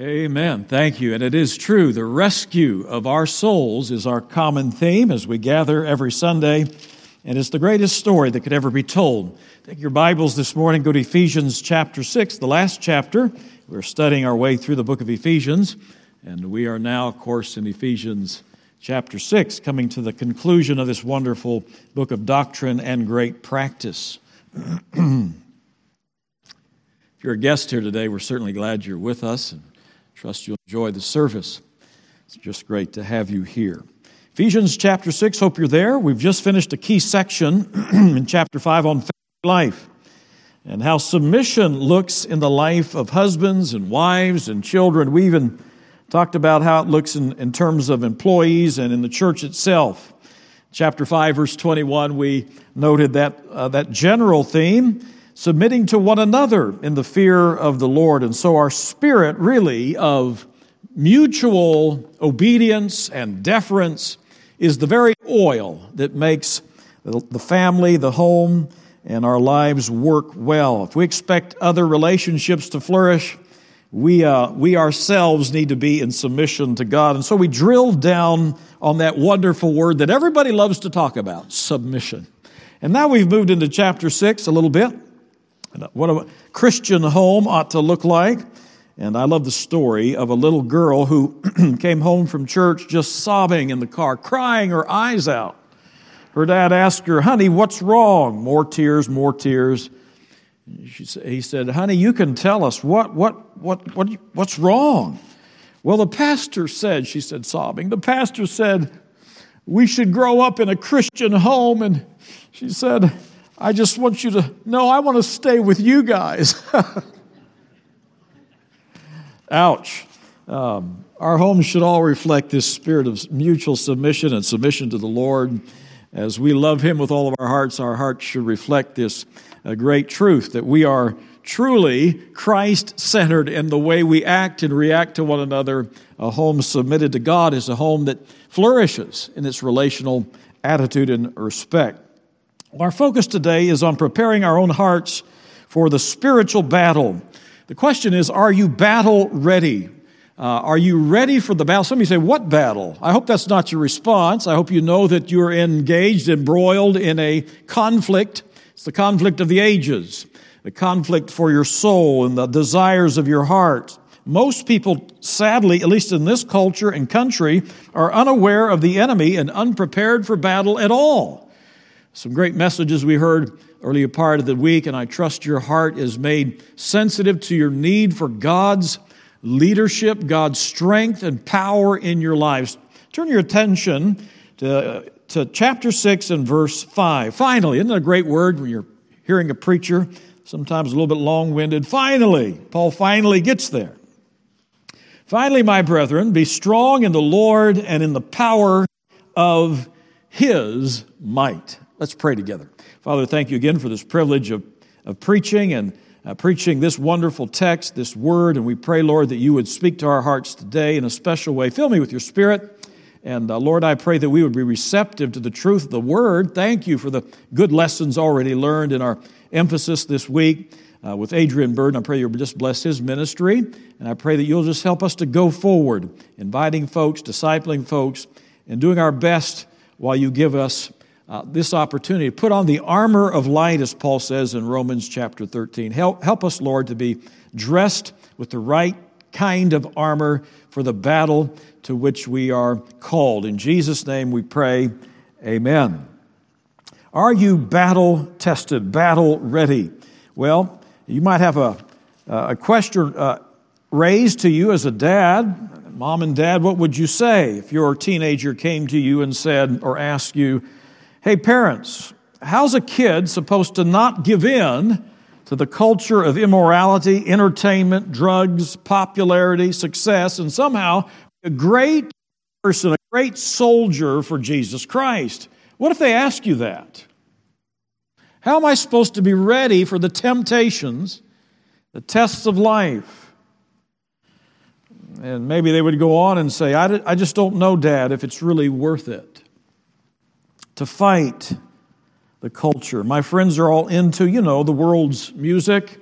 Amen. Thank you. And it is true. The rescue of our souls is our common theme as we gather every Sunday. And it's the greatest story that could ever be told. Take your Bibles this morning, go to Ephesians chapter 6, the last chapter. We're studying our way through the book of Ephesians. And we are now, of course, in Ephesians chapter 6, coming to the conclusion of this wonderful book of doctrine and great practice. if you're a guest here today, we're certainly glad you're with us. Trust you'll enjoy the service. It's just great to have you here. Ephesians chapter 6, hope you're there. We've just finished a key section in chapter 5 on family life and how submission looks in the life of husbands and wives and children. We even talked about how it looks in, in terms of employees and in the church itself. Chapter 5, verse 21, we noted that, uh, that general theme submitting to one another in the fear of the Lord. And so our spirit really of mutual obedience and deference is the very oil that makes the family, the home, and our lives work well. If we expect other relationships to flourish, we, uh, we ourselves need to be in submission to God. And so we drill down on that wonderful word that everybody loves to talk about submission. And now we've moved into chapter six a little bit Uh, what a Christian home ought to look like. And I love the story of a little girl who came home from church just sobbing in the car, crying her eyes out. Her dad asked her, Honey, what's wrong? More tears, more tears. She, he said, Honey, you can tell us what, what, what, what, what's wrong. Well, the pastor said, she said, sobbing, the pastor said, we should grow up in a Christian home. And she said, I just want you to know I want to stay with you guys. Ouch. Um, our homes should all reflect this spirit of mutual submission and submission to the Lord. As we love Him with all of our hearts, our hearts should reflect this uh, great truth that we are truly Christ centered in the way we act and react to one another. A home submitted to God is a home that flourishes in its relational attitude and respect. Our focus today is on preparing our own hearts for the spiritual battle. The question is, are you battle ready? Uh, are you ready for the battle? Some of you say, What battle? I hope that's not your response. I hope you know that you're engaged, embroiled in a conflict. It's the conflict of the ages, the conflict for your soul and the desires of your heart. Most people, sadly, at least in this culture and country, are unaware of the enemy and unprepared for battle at all. Some great messages we heard earlier part of the week, and I trust your heart is made sensitive to your need for God's leadership, God's strength and power in your lives. Turn your attention to, to chapter 6 and verse 5. Finally, isn't a great word when you're hearing a preacher, sometimes a little bit long winded? Finally, Paul finally gets there. Finally, my brethren, be strong in the Lord and in the power of his might. Let's pray together. Father, thank you again for this privilege of, of preaching and uh, preaching this wonderful text, this word. And we pray, Lord, that you would speak to our hearts today in a special way. Fill me with your spirit. And uh, Lord, I pray that we would be receptive to the truth of the word. Thank you for the good lessons already learned in our emphasis this week uh, with Adrian Burden. I pray you'll just bless his ministry. And I pray that you'll just help us to go forward, inviting folks, discipling folks, and doing our best while you give us uh, this opportunity. To put on the armor of light, as Paul says in Romans chapter 13. Help, help us, Lord, to be dressed with the right kind of armor for the battle to which we are called. In Jesus' name we pray, Amen. Are you battle tested, battle ready? Well, you might have a, a question uh, raised to you as a dad. Mom and dad, what would you say if your teenager came to you and said or asked you, Hey, parents, how's a kid supposed to not give in to the culture of immorality, entertainment, drugs, popularity, success, and somehow a great person, a great soldier for Jesus Christ? What if they ask you that? How am I supposed to be ready for the temptations, the tests of life? And maybe they would go on and say, I, just don't know, Dad, if it's really worth it to fight the culture. My friends are all into, you know, the world's music,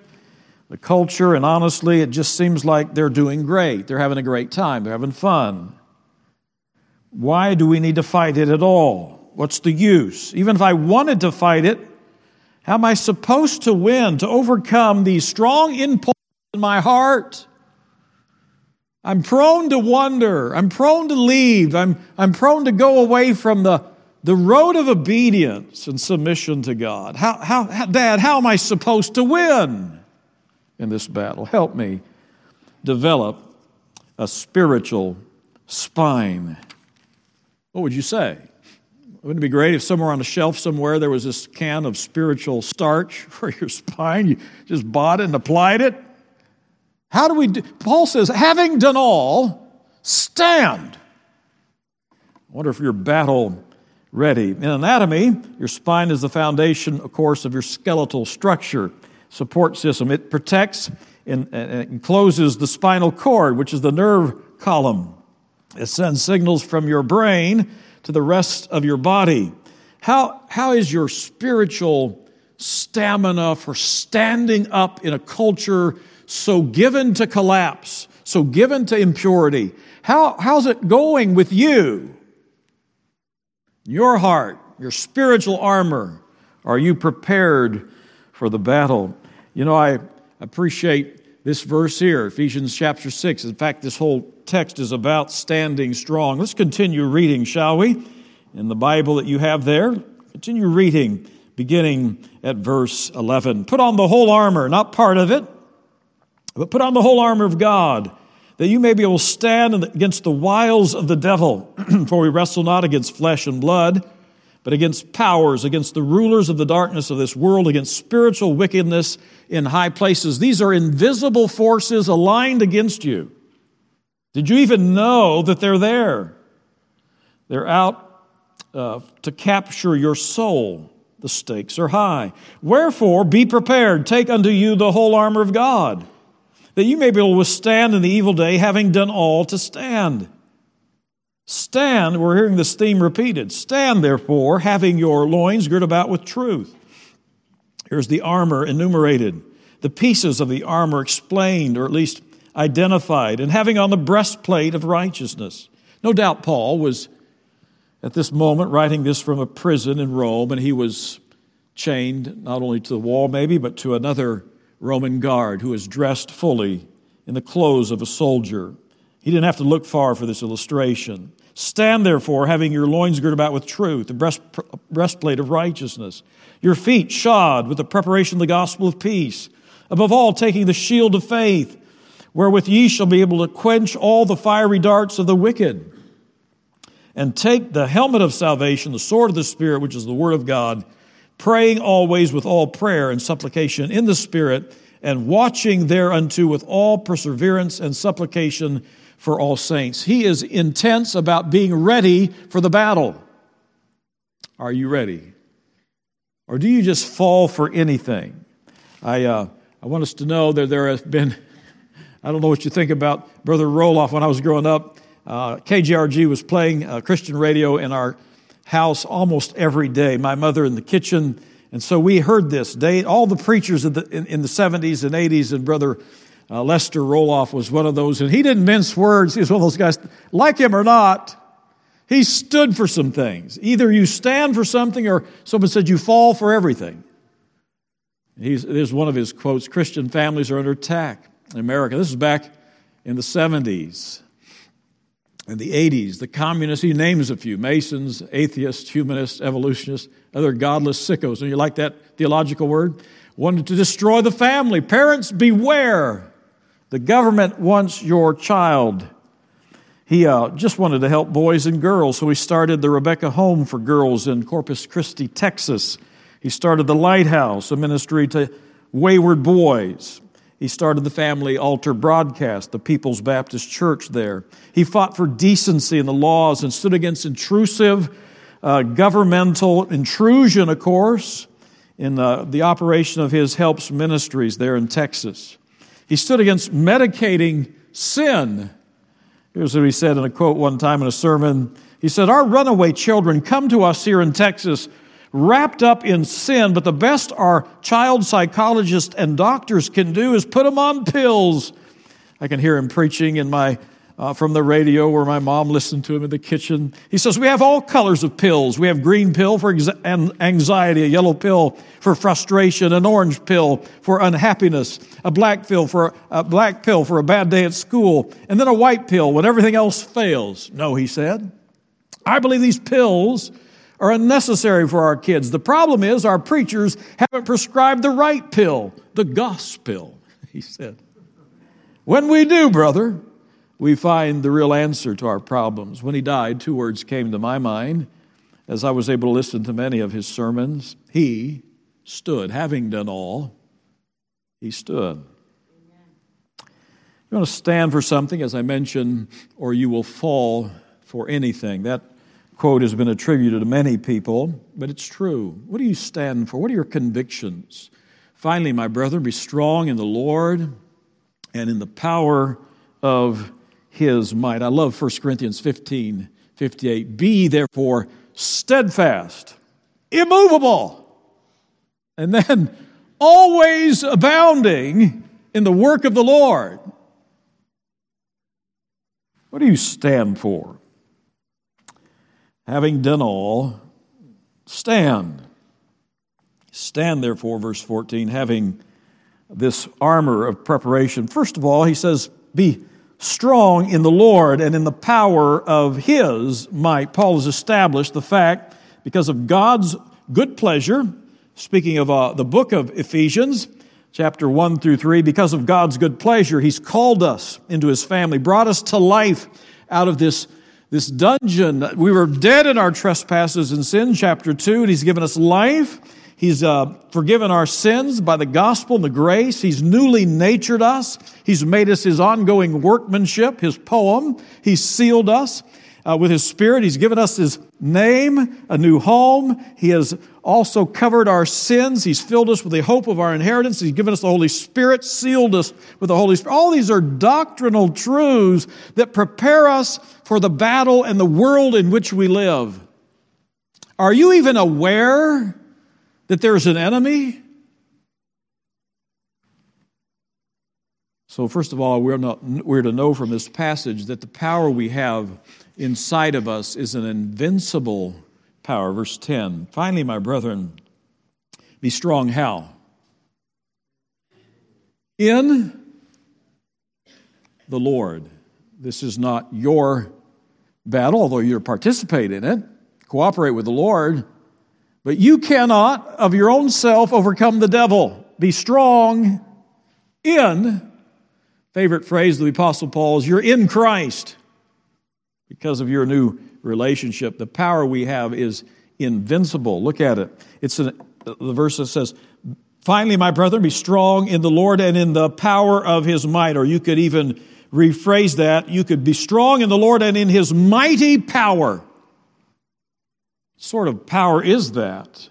the culture, and honestly, it just seems like they're doing great. They're having a great time, they're having fun. Why do we need to fight it at all? What's the use? Even if I wanted to fight it, how am I supposed to win, to overcome these strong impulses in my heart? I'm prone to wonder. I'm prone to leave. I'm, I'm prone to go away from the, the road of obedience and submission to God. How, how, how, Dad, how am I supposed to win in this battle? Help me develop a spiritual spine. What would you say? Wouldn't it be great if somewhere on a shelf somewhere there was this can of spiritual starch for your spine? You just bought it and applied it? How do we do? Paul says, having done all, stand. I wonder if you're battle ready. In anatomy, your spine is the foundation, of course, of your skeletal structure, support system. It protects and, encloses the spinal cord, which is the nerve column. It sends signals from your brain to the rest of your body. How, how is your spiritual stamina for standing up in a culture so given to collapse, so given to impurity? How, how's it going with you? Your heart, your spiritual armor. Are you prepared for the battle? You know, I appreciate this verse here, Ephesians chapter 6. In fact, this whole text is about standing strong. Let's continue reading, shall we? In the Bible that you have there, continue reading beginning at verse 11. Put on the whole armor, not part of it, but put on the whole armor of God, that you may be able to stand against the wiles of the devil. For we wrestle not against flesh and blood, but against powers, against the rulers of the darkness of this world, against spiritual wickedness in high places. These are invisible forces aligned against you. Did you even know that they're there? They're out uh, to capture your soul. The stakes are high. Wherefore, be prepared. Take unto you the whole armor of God, that you may be able to withstand in the evil day, having done all to stand. Stand, we're hearing this theme repeated. Stand, therefore, having your loins girt about with truth. Here's the armor enumerated, the pieces of the armor explained, or at least identified and having on the breastplate of righteousness. No doubt Paul was at this moment writing this from a prison in Rome, and he was chained not only to the wall, maybe, but to another Roman guard who is dressed fully in the clothes of a soldier. He didn't have to look far for this illustration. Stand therefore, having your loins girt about with truth, the breast, breastplate of righteousness, your feet shod with the preparation of the gospel of peace. Above all, taking the shield of faith wherewith ye shall be able to quench all the fiery darts of the wicked. And take the helmet of salvation, the sword of the Spirit, which is the Word of God, praying always with all prayer and supplication in the Spirit, and watching thereunto with all perseverance and supplication for all saints. He is intense about being ready for the battle. Are you ready? Or do you just fall for anything? I, uh, I want us to know that there have been I don't know what you think about Brother Roloff when I was growing up. Uh, KJRG was playing uh, Christian radio in our house almost every day. My mother in the kitchen. And so we heard this. Day, all the preachers in the, in, in the 70s and 80s, and Brother uh, Lester Roloff was one of those. And he didn't mince words. He was one of those guys, like him or not, he stood for some things. Either you stand for something, or someone said you fall for everything. He's, there's one of his quotes Christian families are under attack in America. This is back in the 70s and the 80s. The communists, he names a few Masons, atheists, humanists, evolutionists, other godless sickos. And you like that theological word? Wanted to destroy the family. Parents, beware. The government wants your child. He uh, just wanted to help boys and girls, so he started the Rebekah Home for Girls in Corpus Christi, Texas. He started the Lighthouse, a ministry to wayward boys. He started the family altar broadcast, the People's Baptist Church there. He fought for decency in the laws and stood against intrusive uh, governmental intrusion, of course, in uh, the operation of his helps ministries there in Texas. He stood against medicating sin. Here's what he said in a quote one time in a sermon. He said, Our runaway children come to us here in Texas wrapped up in sin, but the best our child psychologists and doctors can do is put them on pills. I can hear him preaching in my uh, from the radio where my mom listened to him in the kitchen. He says, We have all colors of pills. We have green pill for anxiety, a yellow pill for frustration, an orange pill for unhappiness, a black pill for a black pill for a bad day at school, and then a white pill when everything else fails. No, he said. I believe these pills are unnecessary for our kids. The problem is our preachers haven't prescribed the right pill, the gospel, he said. When we do, brother, we find the real answer to our problems. When he died, two words came to my mind as I was able to listen to many of his sermons. He stood, having done all, he stood. You want to stand for something, as I mentioned, or you will fall for anything. That quote has been attributed to many people, but it's true. What do you stand for? What are your convictions? Finally, my brethren, be strong in the Lord and in the power of his might. I love 1 Corinthians 15 58. Be therefore steadfast, immovable, and then always abounding in the work of the Lord. What do you stand for? Having done all, stand. Stand, therefore, verse 14, having this armor of preparation. First of all, he says, Be strong in the Lord and in the power of his might. Paul has established the fact, because of God's good pleasure, speaking of uh, the book of Ephesians, chapter 1 through 3, because of God's good pleasure, he's called us into his family, brought us to life out of this this dungeon. We were dead in our trespasses and sin, chapter 2, and He's given us life. He's uh, forgiven our sins by the gospel and the grace. He's newly natured us. He's made us His ongoing workmanship, His poem. He's sealed us uh, with His Spirit. He's given us His name, a new home. He has also covered our sins. He's filled us with the hope of our inheritance. He's given us the Holy Spirit, sealed us with the Holy Spirit. All these are doctrinal truths that prepare us for the battle and the world in which we live. Are you even aware that there's an enemy? So, first of all, we're, not, we're to know from this passage that the power we have inside of us is an invincible power. Verse 10 Finally, my brethren, be strong how? In the Lord. This is not your battle, although you participate in it. Cooperate with the Lord. But you cannot, of your own self, overcome the devil. Be strong in, favorite phrase of the Apostle Paul is you're in Christ because of your new relationship. The power we have is invincible. Look at it. It's an, the verse that says, Finally, my brethren, be strong in the Lord and in the power of his might. Or you could even rephrase that. You could be strong in the Lord and in his mighty power. What sort of power is that?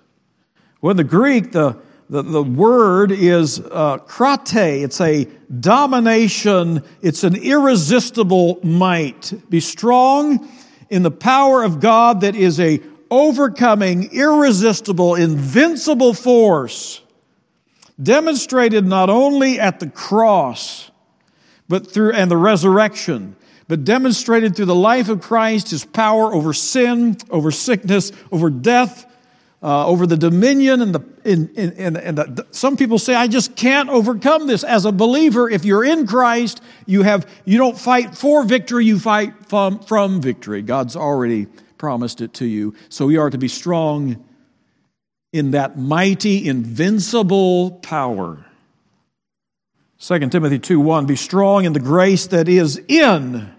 Well, in the Greek, the the, the word is uh, krate. It's a domination. It's an irresistible might. Be strong in the power of God that is a overcoming, irresistible, invincible force demonstrated not only at the cross, but through, and the resurrection, but demonstrated through the life of Christ, his power over sin, over sickness, over death, uh, over the dominion and the in, and the, some people say i just can't overcome this. As a believer if you're in christ you have you don't fight for victory you fight from, from victory. God's already promised it to you. So we are to be strong in that mighty invincible power. 2 timothy 2 1 be strong in the grace that is in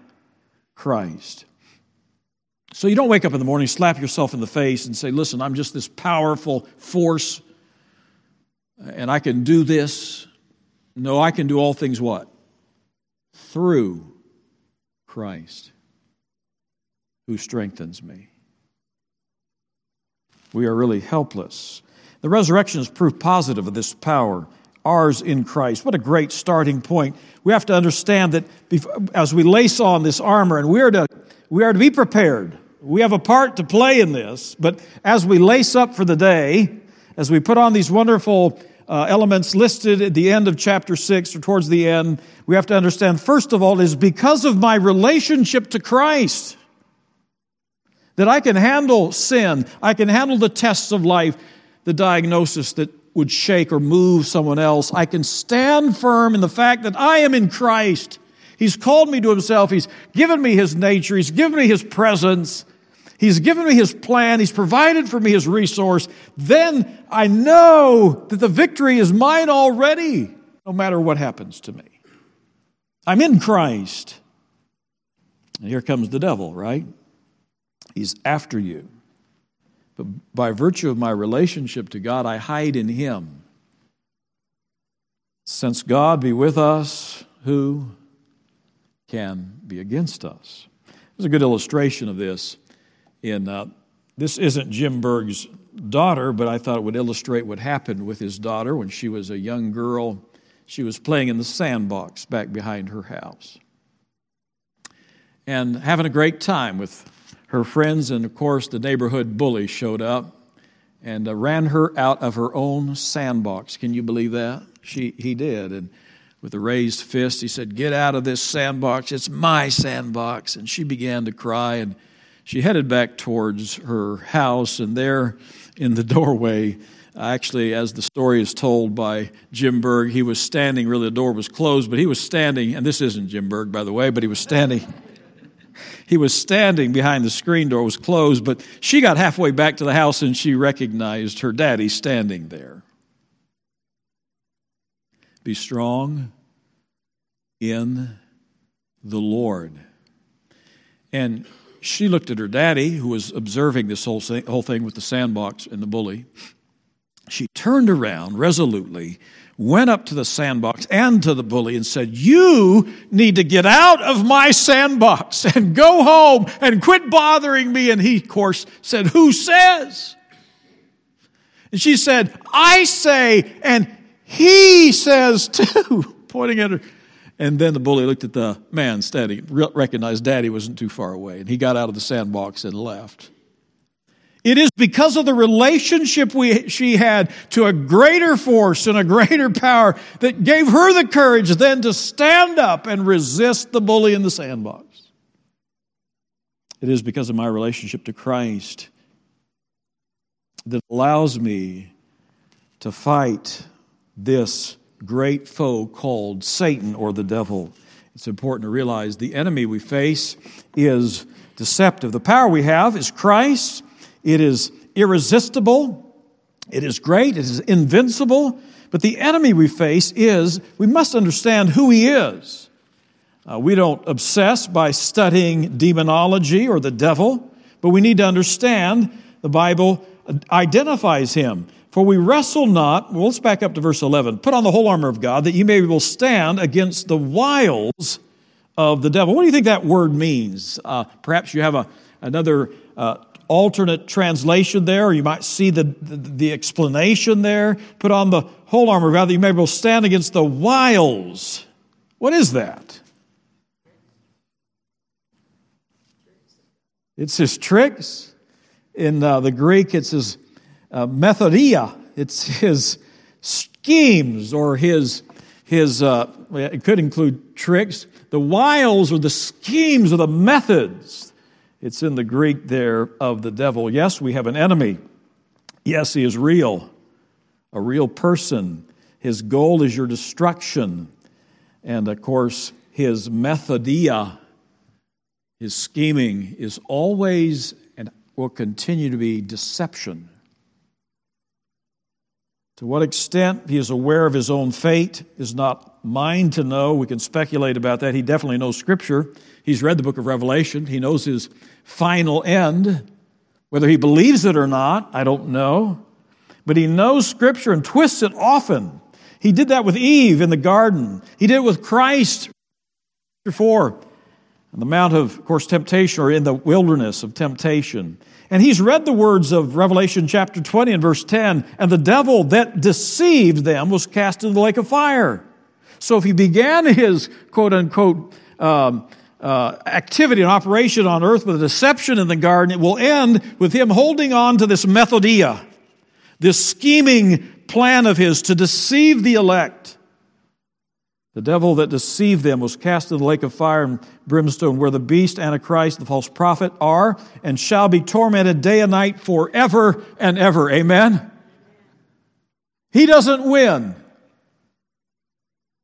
christ so you don't wake up in the morning, slap yourself in the face, and say, Listen, I'm just this powerful force, and I can do this. No, I can do all things what? Through Christ who strengthens me. We are really helpless. The resurrection is proof positive of this power, ours in Christ. What a great starting point. We have to understand that as we lace on this armor, and we are to, we are to be prepared We have a part to play in this, but as we lace up for the day, as we put on these wonderful uh, elements listed at the end of chapter 6 or towards the end, we have to understand, first of all, is because of my relationship to Christ that I can handle sin, I can handle the tests of life, the diagnosis that would shake or move someone else. I can stand firm in the fact that I am in Christ. He's called me to Himself, He's given me His nature, He's given me His presence. He's given me his plan. He's provided for me his resource. Then I know that the victory is mine already, no matter what happens to me. I'm in Christ. And here comes the devil, right? He's after you. But by virtue of my relationship to God, I hide in him. Since God be with us, who can be against us? There's a good illustration of this in uh, this isn't Jim Berg's daughter, but I thought it would illustrate what happened with his daughter when she was a young girl. She was playing in the sandbox back behind her house and having a great time with her friends. And of course, the neighborhood bully showed up and uh, ran her out of her own sandbox. Can you believe that? She, he did. And with a raised fist, he said, Get out of this sandbox. It's my sandbox. And she began to cry. And she headed back towards her house, and there in the doorway, actually, as the story is told by Jim Berg, he was standing. Really, the door was closed, but he was standing, and this isn't Jim Berg, by the way, but he was standing. He was standing behind the screen door was closed, but she got halfway back to the house and she recognized her daddy standing there. Be strong in the Lord. And she looked at her daddy, who was observing this whole thing, whole thing with the sandbox and the bully. She turned around resolutely, went up to the sandbox and to the bully, and said, You need to get out of my sandbox and go home and quit bothering me. And he, of course, said, Who says? And she said, I say, and he says too, pointing at her. And then the bully looked at the man standing, recognized daddy wasn't too far away, and he got out of the sandbox and left. It is because of the relationship we, she had to a greater force and a greater power that gave her the courage then to stand up and resist the bully in the sandbox. It is because of my relationship to Christ that allows me to fight this great foe called Satan or the devil. It's important to realize the enemy we face is deceptive. The power we have is Christ, it is irresistible, it is great, it is invincible. But the enemy we face is, we must understand who he is. Uh, we don't obsess by studying demonology or the devil, but we need to understand the Bible identifies him. For we wrestle not, well, let's back up to verse 11. Put on the whole armor of God that you may be able to stand against the wiles of the devil. What do you think that word means? Uh, perhaps you have a, another uh, alternate translation there, or you might see the, the, the, explanation there. Put on the whole armor that you may be able to stand against the wiles. What is that? It's his tricks. In uh, the Greek, it's his uh, methodia. It's his schemes or his, his uh, it could include tricks. The wiles or the schemes or the methods. It's in the Greek there of the devil. Yes, we have an enemy. Yes, he is real, a real person. His goal is your destruction. And of course, his methodia, his scheming, is always and will continue to be deception. To what extent he is aware of his own fate is not mine to know. We can speculate about that. He definitely knows Scripture. He's read the book of Revelation. He knows his final end. Whether he believes it or not, I don't know. But he knows Scripture and twists it often. He did that with Eve in the garden. He did it with Christ before the Mount of, of course, temptation or in the wilderness of temptation. And he's read the words of Revelation chapter 20 and verse 10, and the devil that deceived them was cast into the lake of fire. So if he began his quote unquote um, uh, activity and operation on earth with a deception in the garden, it will end with him holding on to this methodia, this scheming plan of his to deceive the elect. The devil that deceived them was cast into the lake of fire and brimstone, where the beast, Antichrist, the false prophet are and shall be tormented day and night forever and ever. Amen? He doesn't win.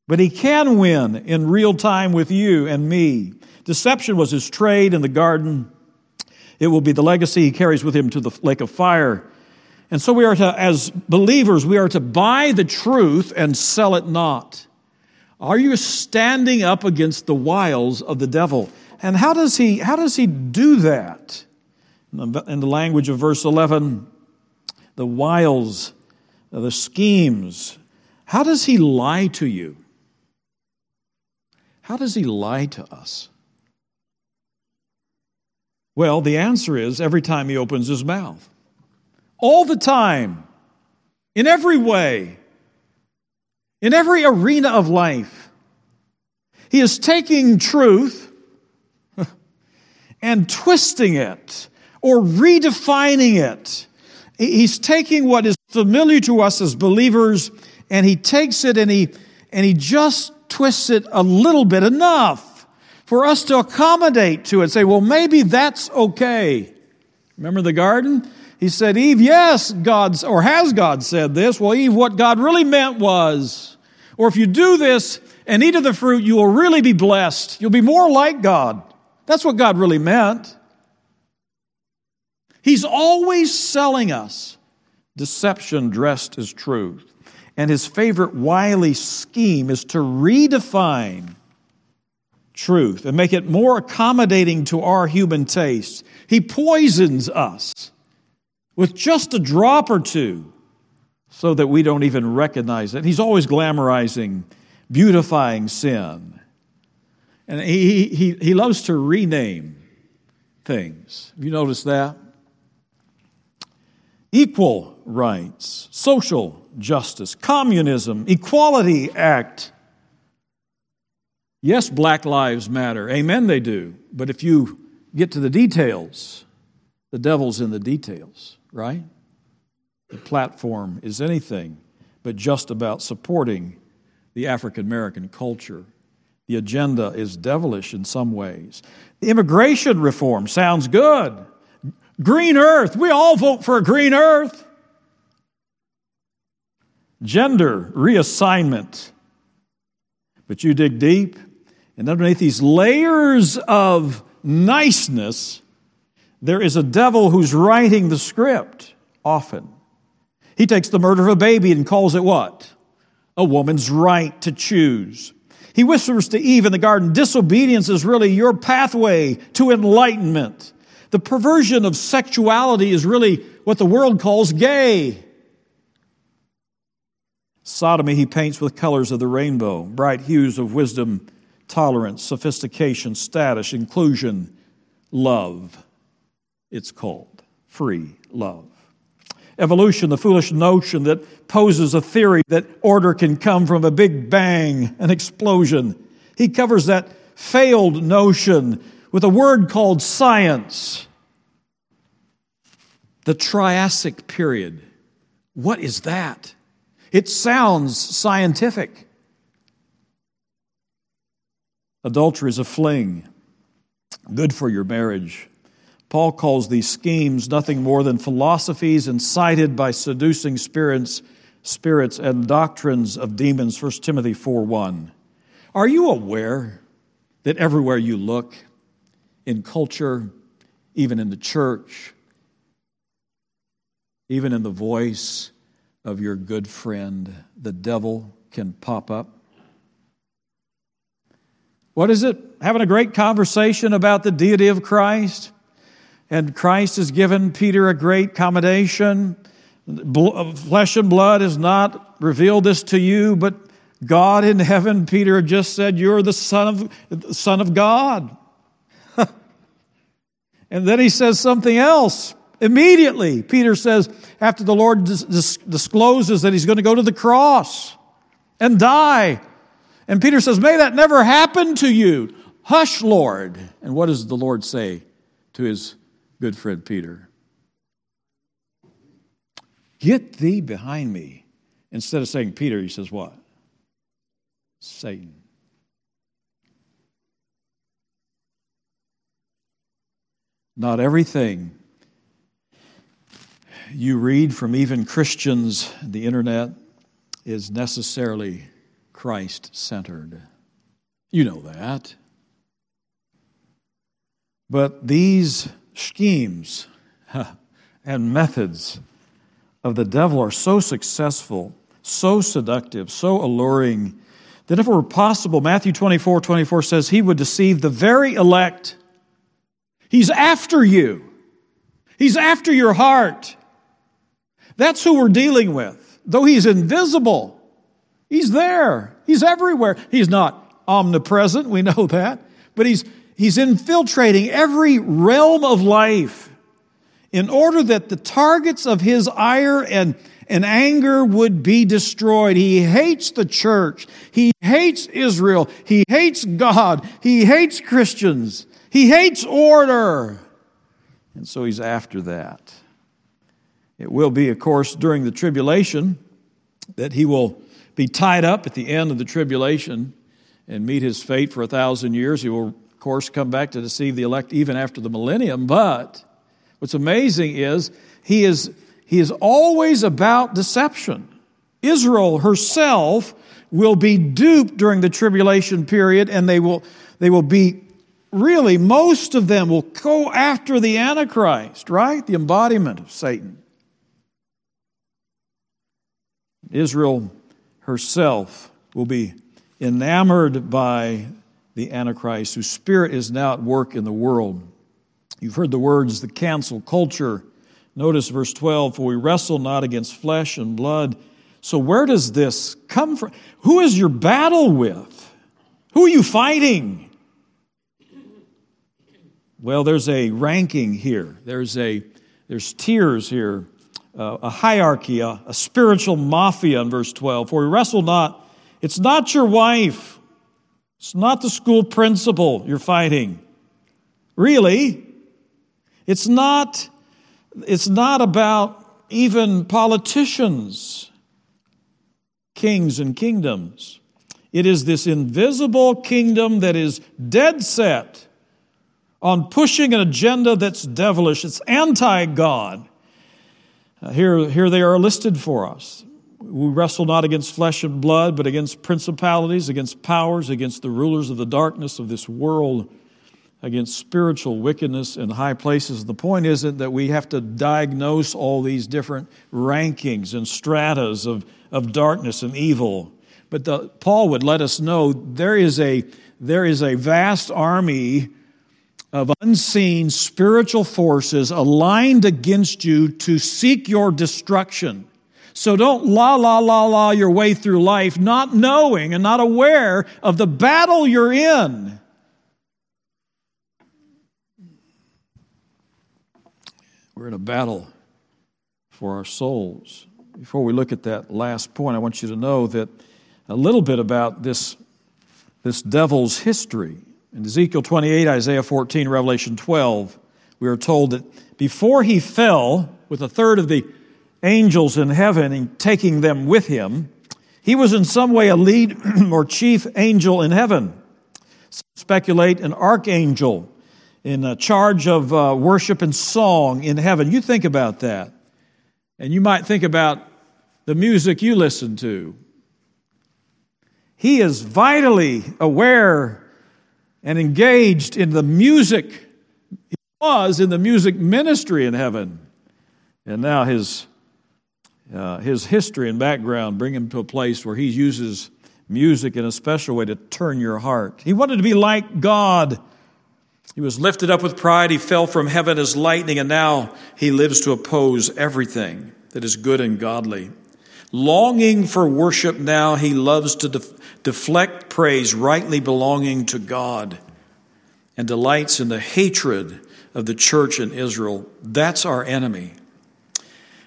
But he can win in real time with you and me. Deception was his trade in the garden. It will be the legacy he carries with him to the lake of fire. And so we are to, as believers, we are to buy the truth and sell it not. Are you standing up against the wiles of the devil? And how does he, how does he do that? In the language of verse 11, the wiles, the schemes. How does he lie to you? How does he lie to us? Well, the answer is every time he opens his mouth. All the time. In every way. In every arena of life. He is taking truth and twisting it or redefining it. He's taking what is familiar to us as believers and he takes it and he, and he just twists it a little bit enough for us to accommodate to it. Say, well, maybe that's okay. Remember the garden? He said, Eve, yes, God's, or has God said this? Well, Eve, what God really meant was, or if you do this and eat of the fruit, you will really be blessed. You'll be more like God. That's what God really meant. He's always selling us deception dressed as truth. And his favorite wily scheme is to redefine truth and make it more accommodating to our human tastes. He poisons us with just a drop or two so that we don't even recognize it. He's always glamorizing, beautifying sin. And he, he, he loves to rename things. Have you noticed that? Equal rights, social justice, communism, Equality Act. Yes, Black Lives Matter. Amen, they do. But if you get to the details, the devil's in the details, right? The platform is anything but just about supporting the African American culture. The agenda is devilish in some ways. The immigration reform sounds good. Green Earth, we all vote for a green Earth gender reassignment. But you dig deep, and underneath these layers of niceness, there is a devil who's writing the script often. He takes the murder of a baby and calls it what? A woman's right to choose. He whispers to Eve in the garden, disobedience is really your pathway to enlightenment. The perversion of sexuality is really what the world calls gay. Sodomy he paints with colors of the rainbow, bright hues of wisdom, tolerance, sophistication, status, inclusion, love. It's called free love. Evolution, the foolish notion that poses a theory that order can come from a big bang, an explosion. He covers that failed notion with a word called science. The Triassic period. What is that? It sounds scientific. Adultery is a fling, good for your marriage. Paul calls these schemes nothing more than philosophies incited by seducing spirits, spirits and doctrines of demons, 1 Timothy 4 1. Are you aware that everywhere you look, in culture, even in the church, even in the voice of your good friend, the devil, can pop up? What is it? Having a great conversation about the deity of Christ. And Christ has given Peter a great commendation. Flesh and blood has not revealed this to you, but God in heaven, Peter just said, You're the Son of, son of God. and then he says something else. Immediately, Peter says, after the Lord dis- dis- discloses that he's going to go to the cross and die. And Peter says, May that never happen to you. Hush, Lord. And what does the Lord say to his good friend Peter? Get thee behind me. Instead of saying Peter, he says what? Satan. Not everything you read from even Christians, the internet, is necessarily Christ centered. You know that. But these schemes and methods of the devil are so successful, so seductive, so alluring, that if it were possible, Matthew 24 24 says he would deceive the very elect. He's after you, he's after your heart. That's who we're dealing with. Though he's invisible, he's there, he's everywhere. He's not omnipresent, we know that, but he's, he's infiltrating every realm of life in order that the targets of his ire and, and anger would be destroyed. He hates the church. He hates Israel. He hates God. He hates Christians. He hates order. And so he's after that. It will be, of course, during the tribulation that he will be tied up at the end of the tribulation and meet his fate for a thousand years. He will, course, come back to deceive the elect even after the millennium, but What's amazing is he is, he is always about deception. Israel herself will be duped during the tribulation period, and they will, they will be really, most of them will go after the Antichrist, right? The embodiment of Satan. Israel herself will be enamored by the Antichrist, whose spirit is now at work in the world. You've heard the words, the cancel culture. Notice verse 12 For we wrestle not against flesh and blood. So, where does this come from? Who is your battle with? Who are you fighting? Well, there's a ranking here. There's a there's tiers here, uh, a hierarchy, a, a spiritual mafia in verse 12. For we wrestle not. It's not your wife. It's not the school principal you're fighting. Really? It's not, it's not about even politicians, kings and kingdoms. It is this invisible kingdom that is dead set on pushing an agenda that's devilish. It's anti God. Uh, here, here they are listed for us. We wrestle not against flesh and blood, but against principalities, against powers, against the rulers of the darkness of this world against spiritual wickedness in high places. The point isn't that we have to diagnose all these different rankings and stratas of, of darkness and evil. But the, Paul would let us know there is a, there is a vast army of unseen spiritual forces aligned against you to seek your destruction. So don't la la la la your way through life not knowing and not aware of the battle you're in. We're in a battle for our souls. Before we look at that last point, I want you to know that a little bit about this, this devil's history. In Ezekiel 28, Isaiah 14, Revelation 12, we are told that before he fell with a third of the angels in heaven and taking them with him, he was in some way a lead or chief angel in heaven. Some speculate an archangel in charge of uh, worship and song in heaven. You think about that. And you might think about the music you listen to. He is vitally aware and engaged in the music. He was in the music ministry in heaven. And now his, uh, his history and background bring him to a place where he uses music in a special way to turn your heart. He wanted to be like God. He was lifted up with pride. He fell from heaven as lightning, and now he lives to oppose everything that is good and godly. Longing for worship now, he loves to def- deflect praise rightly belonging to God and delights in the hatred of the church in Israel. That's our enemy.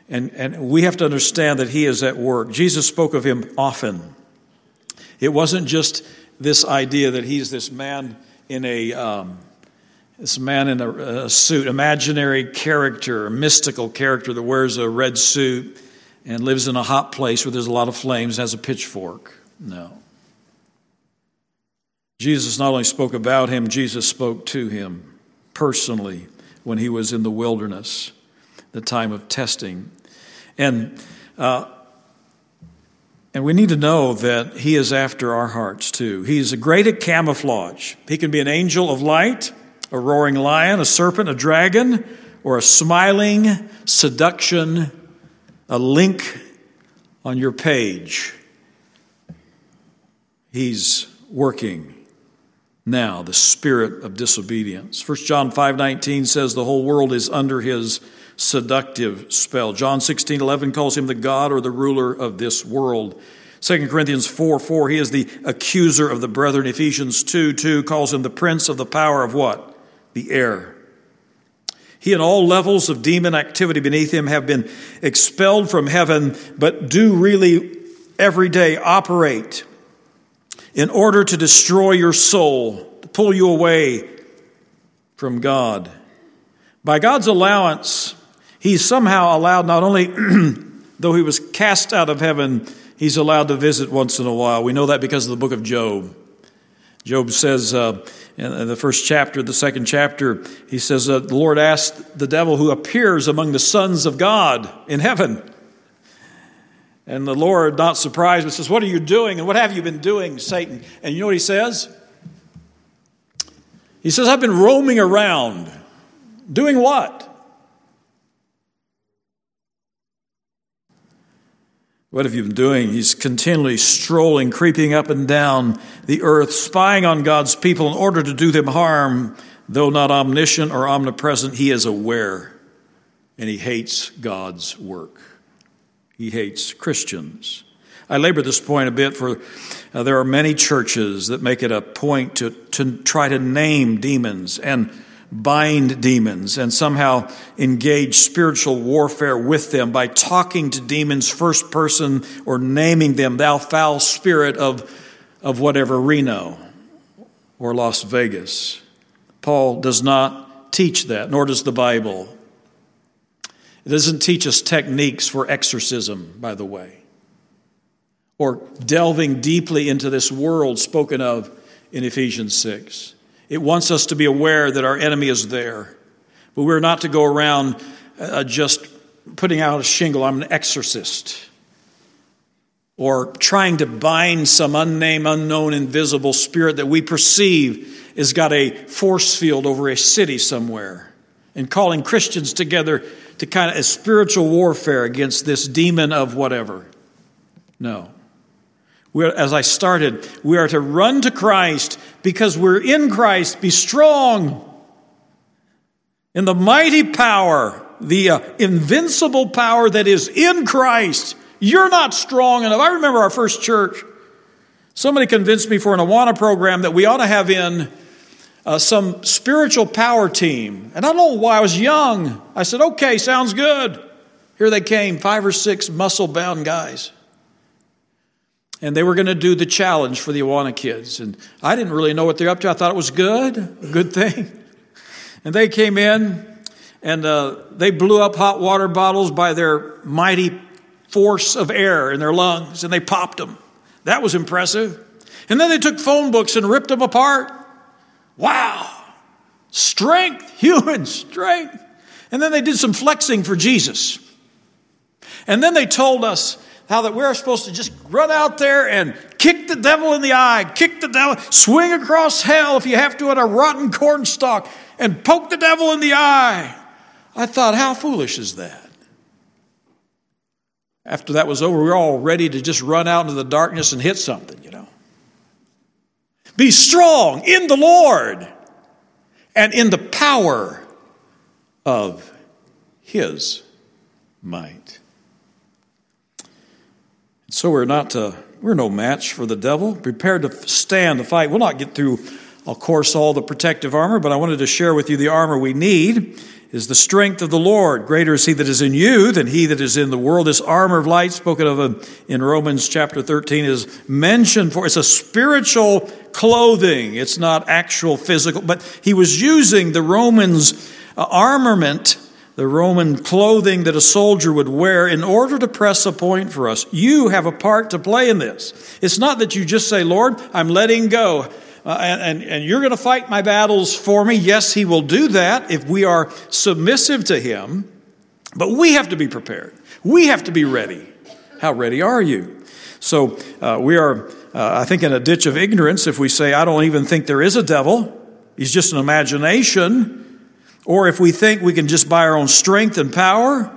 And, and we have to understand that he is at work. Jesus spoke of him often. It wasn't just this idea that he's this man in a um, this man in a, a suit, imaginary character, mystical character that wears a red suit and lives in a hot place where there's a lot of flames, has a pitchfork. No. Jesus not only spoke about him, Jesus spoke to him personally when he was in the wilderness, the time of testing. And uh, and we need to know that He is after our hearts too. He's great at camouflage. He can be an angel of light, a roaring lion, a serpent, a dragon, or a smiling seduction, a link on your page. He's working now, the spirit of disobedience. 1 John 5:19 says the whole world is under his seductive spell. John 16, 11 calls him the God or the ruler of this world. 2 Corinthians 4, 4, he is the accuser of the brethren. Ephesians 2, 2 calls him the prince of the power of what? The air. He and all levels of demon activity beneath him have been expelled from heaven, but do really every day operate in order to destroy your soul, to pull you away from God. By God's allowance, he's somehow allowed not only, though he was cast out of heaven, he's allowed to visit once in a while. We know that because of the book of Job. Job says uh, in the first chapter, the second chapter, he says, uh, The Lord asked the devil who appears among the sons of God in heaven. And the Lord, not surprised, but says, What are you doing? And what have you been doing, Satan? And you know what he says? He says, I've been roaming around. Doing what? What have you been doing? He's continually strolling, creeping up and down the earth, spying on God's people in order to do them harm. Though not omniscient or omnipresent, he is aware and he hates God's work. He hates Christians. I labor this point a bit for uh, there are many churches that make it a point to, to try to name demons and bind demons and somehow engage spiritual warfare with them by talking to demons first person or naming them, thou foul spirit of, of whatever Reno or Las Vegas. Paul does not teach that, nor does the Bible. It doesn't teach us techniques for exorcism, by the way, or delving deeply into this world spoken of in Ephesians 6. It wants us to be aware that our enemy is there. But we're not to go around uh, just putting out a shingle, I'm an exorcist. Or trying to bind some unnamed, unknown, invisible spirit that we perceive has got a force field over a city somewhere. And calling Christians together to kind of a spiritual warfare against this demon of whatever. No. We're, as I started, we are to run to Christ because we're in Christ. Be strong in the mighty power, the uh, invincible power that is in Christ. You're not strong enough. I remember our first church. Somebody convinced me for an Awana program that we ought to have in uh, some spiritual power team. And I don't know why I was young. I said, okay, sounds good. Here they came, five or six muscle bound guys. And they were going to do the challenge for the Awana kids. And I didn't really know what they're up to. I thought it was good, a good thing. And they came in and uh, they blew up hot water bottles by their mighty force of air in their lungs and they popped them. That was impressive. And then they took phone books and ripped them apart. Wow. Strength, human strength. And then they did some flexing for Jesus. And then they told us how that we're supposed to just run out there and kick the devil in the eye, kick the devil, swing across hell if you have to on a rotten cornstalk, and poke the devil in the eye. I thought, how foolish is that? After that was over, we were all ready to just run out into the darkness and hit something, you know. Be strong in the Lord and in the power of His might. So we're not to, we're no match for the devil. Prepared to stand the fight. We'll not get through of course, all the protective armor, but I wanted to share with you the armor we need is the strength of the Lord. Greater is he that is in you than he that is in the world. This armor of light spoken of in Romans chapter 13 is mentioned for, it's a spiritual clothing. It's not actual physical, but he was using the Romans uh, armament, the Roman clothing that a soldier would wear in order to press a point for us. You have a part to play in this. It's not that you just say, Lord, I'm letting go uh, and, and, and you're going to fight my battles for me. Yes, he will do that if we are submissive to him, but we have to be prepared. We have to be ready. How ready are you? So uh, we are, uh, I think, in a ditch of ignorance if we say, I don't even think there is a devil. He's just an imagination. Or if we think we can just by our own strength and power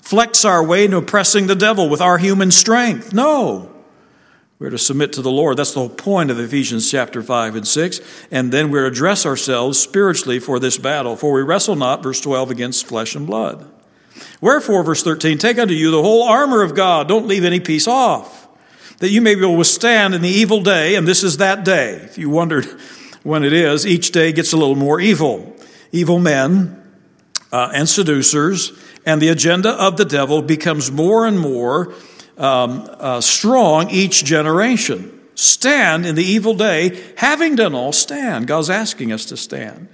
flex our way into oppressing the devil with our human strength. No. We're to submit to the Lord. That's the whole point of Ephesians chapter 5 and 6. And then we're to dress ourselves spiritually for this battle. For we wrestle not, verse 12, against flesh and blood. Wherefore, verse 13, take unto you the whole armor of God. Don't leave any piece off, that you may be able to withstand in the evil day. And this is that day. If you wondered when it is, each day gets a little more evil. Evil men uh, and seducers, and the agenda of the devil becomes more and more um, uh, strong each generation. Stand in the evil day, having done all, stand. God's asking us to stand.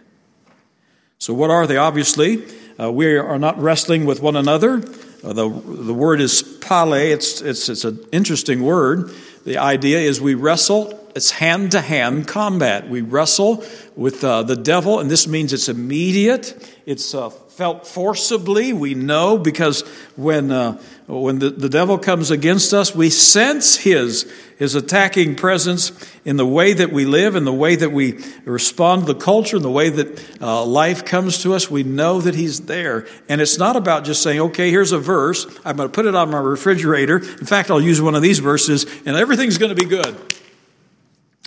So, what are they? Obviously, uh, we are not wrestling with one another. Uh, the, the word is pale. It's, it's, it's an interesting word. The idea is we wrestle, it's hand to hand combat. We wrestle with uh, the devil, and this means it's immediate, it's uh, felt forcibly. We know because when, uh, when the, the devil comes against us, we sense his, his attacking presence in the way that we live, in the way that we respond to the culture, in the way that uh, life comes to us. We know that he's there. And it's not about just saying, okay, here's a verse. I'm going to put it on my refrigerator. In fact, I'll use one of these verses and everything's going to be good.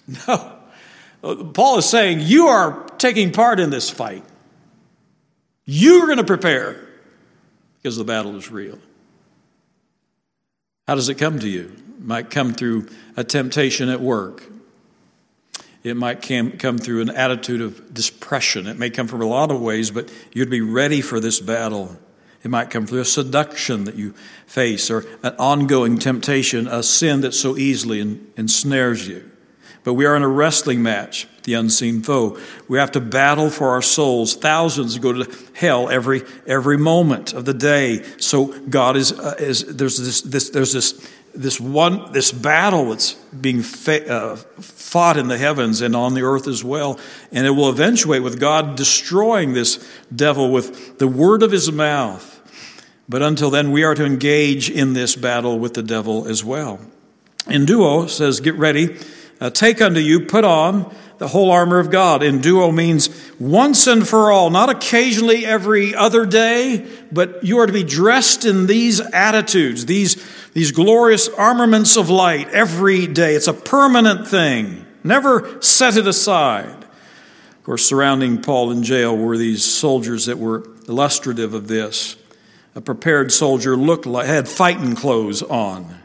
No. Paul is saying, you are taking part in this fight. You're going to prepare because the battle is real. How does it come to you? It might come through a temptation at work. It might come through an attitude of depression. It may come from a lot of ways, but you'd be ready for this battle. It might come through a seduction that you face or an ongoing temptation, a sin that so easily ensnares you. But we are in a wrestling match, the unseen foe. We have to battle for our souls. Thousands go to hell every every moment of the day. So God is uh, is there's this this there's this this one this battle that's being fa- uh, fought in the heavens and on the earth as well, and it will eventuate with God destroying this devil with the word of His mouth. But until then, we are to engage in this battle with the devil as well. and Enduo says, "Get ready." Uh, take unto you, put on the whole armor of God. Enduo means once and for all, not occasionally every other day, but you are to be dressed in these attitudes, these, these glorious armaments of light every day. It's a permanent thing. Never set it aside. Of course, surrounding Paul in jail were these soldiers that were illustrative of this. A prepared soldier looked like had fighting clothes on.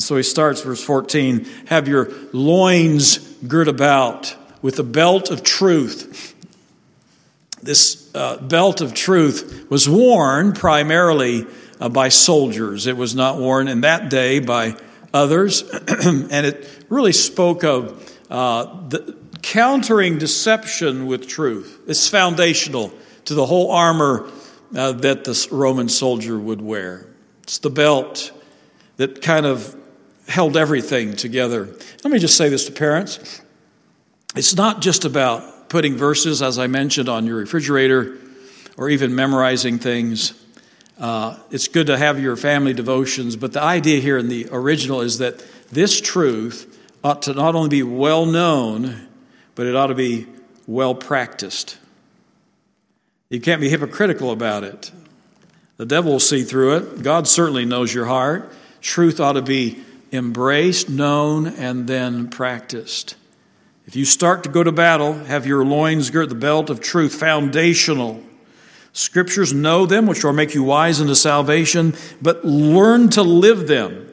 And so he starts, verse 14 have your loins girt about with the belt of truth. This uh, belt of truth was worn primarily uh, by soldiers. It was not worn in that day by others. and it really spoke of uh, the, countering deception with truth. It's foundational to the whole armor uh, that the Roman soldier would wear. It's the belt that kind of held everything together. Let me just say this to parents. It's not just about putting verses, as I mentioned, on your refrigerator or even memorizing things. Uh, it's good to have your family devotions, but the idea here in the original is that this truth ought to not only be well known, but it ought to be well practiced. You can't be hypocritical about it. The devil will see through it. God certainly knows your heart. Truth ought to be embraced, known, and then practiced. If you start to go to battle, have your loins girt the belt of truth, foundational. Scriptures know them, which will make you wise unto salvation, but learn to live them.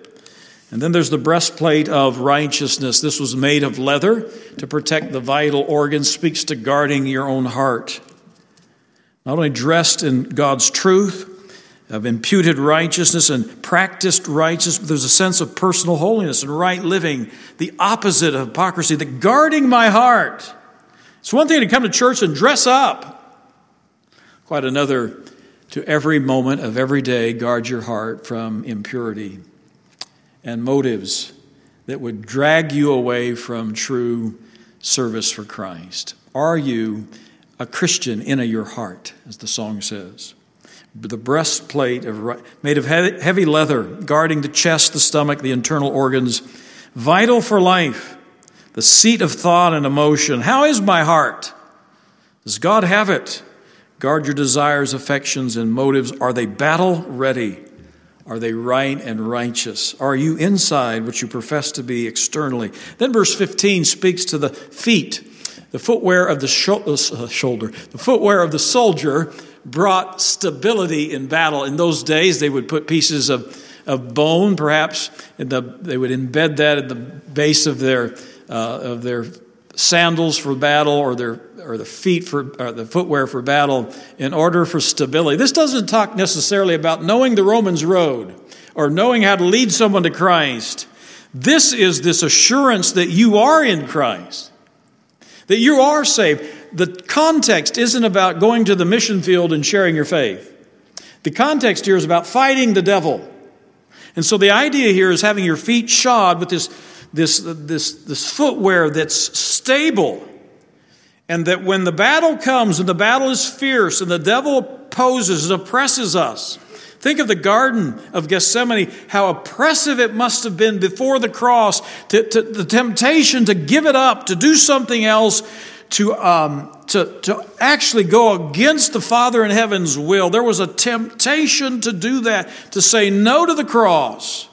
And then there's the breastplate of righteousness. This was made of leather to protect the vital organs, speaks to guarding your own heart. Not only dressed in God's truth, of imputed righteousness and practiced righteousness, there's a sense of personal holiness and right living, the opposite of hypocrisy, the guarding my heart. It's one thing to come to church and dress up, quite another to every moment of every day guard your heart from impurity and motives that would drag you away from true service for Christ? Are you a Christian in your heart, as the song says? The breastplate of, made of heavy leather, guarding the chest, the stomach, the internal organs, vital for life, the seat of thought and emotion. How is my heart? Does God have it? Guard your desires, affections, and motives. Are they battle ready? Are they right and righteous? Are you inside what you profess to be externally? Then verse 15 speaks to the feet. The footwear of the uh, shoulder, the footwear of the soldier brought stability in battle. In those days, they would put pieces of, of bone, perhaps, the, they would embed that at the base of their, uh, of their sandals for battle or their or the feet for or the footwear for battle in order for stability. This doesn't talk necessarily about knowing the Romans road or knowing how to lead someone to Christ. This is this assurance that you are in Christ, that you are saved. The context isn't about going to the mission field and sharing your faith. The context here is about fighting the devil. And so the idea here is having your feet shod with this, this, this, this footwear that's stable and that when the battle comes and the battle is fierce and the devil opposes and oppresses us, think of the Garden of Gethsemane, how oppressive it must have been before the cross, to, to the temptation to give it up, to do something else, to, um, to, to actually go against the Father in heaven's will. There was a temptation to do that, to say no to the cross.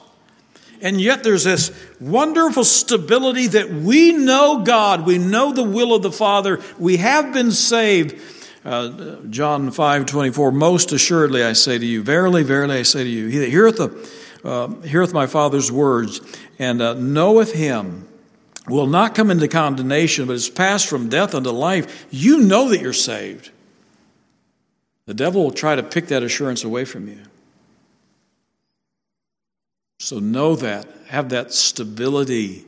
And yet there's this wonderful stability that we know God, we know the will of the Father, we have been saved. Uh, John 5 24, most assuredly I say to you, verily, verily I say to you, he that heareth, the, uh, heareth my Father's words and uh, knoweth him will not come into condemnation, but is passed from death unto life. You know that you're saved. The devil will try to pick that assurance away from you. So know that. Have that stability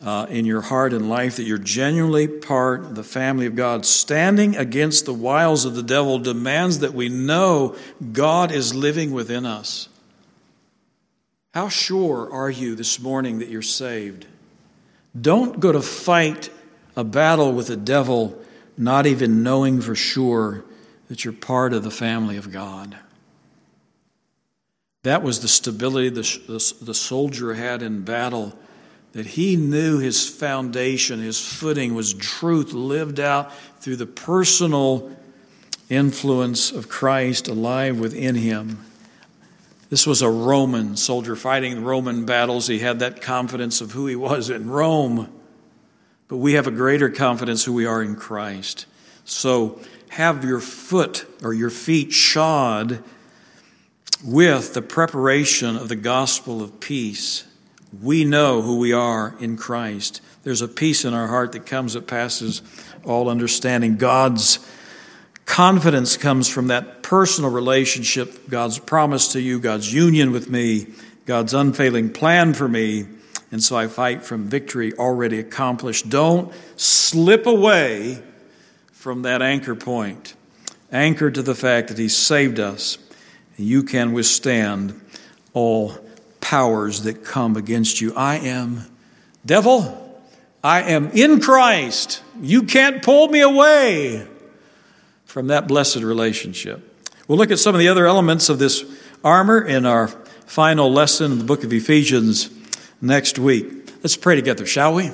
uh, in your heart and life that you're genuinely part of the family of God. Standing against the wiles of the devil demands that we know God is living within us. How sure are you this morning that you're saved? Don't go to fight a battle with the devil not even knowing for sure that you're part of the family of God. That was the stability the, the, the, soldier had in battle, that he knew his foundation, his footing was truth lived out through the personal influence of Christ alive within him. This was a Roman soldier fighting Roman battles. He had that confidence of who he was in Rome. But we have a greater confidence who we are in Christ. So have your foot or your feet shod with the preparation of the gospel of peace, we know who we are in Christ. There's a peace in our heart that comes that passes all understanding. God's confidence comes from that personal relationship, God's promise to you, God's union with me, God's unfailing plan for me. And so I fight from victory already accomplished. Don't slip away from that anchor point. Anchored to the fact that He saved us you can withstand all powers that come against you. I am, devil, I am in Christ. You can't pull me away from that blessed relationship. We'll look at some of the other elements of this armor in our final lesson in the book of Ephesians next week. Let's pray together, shall we?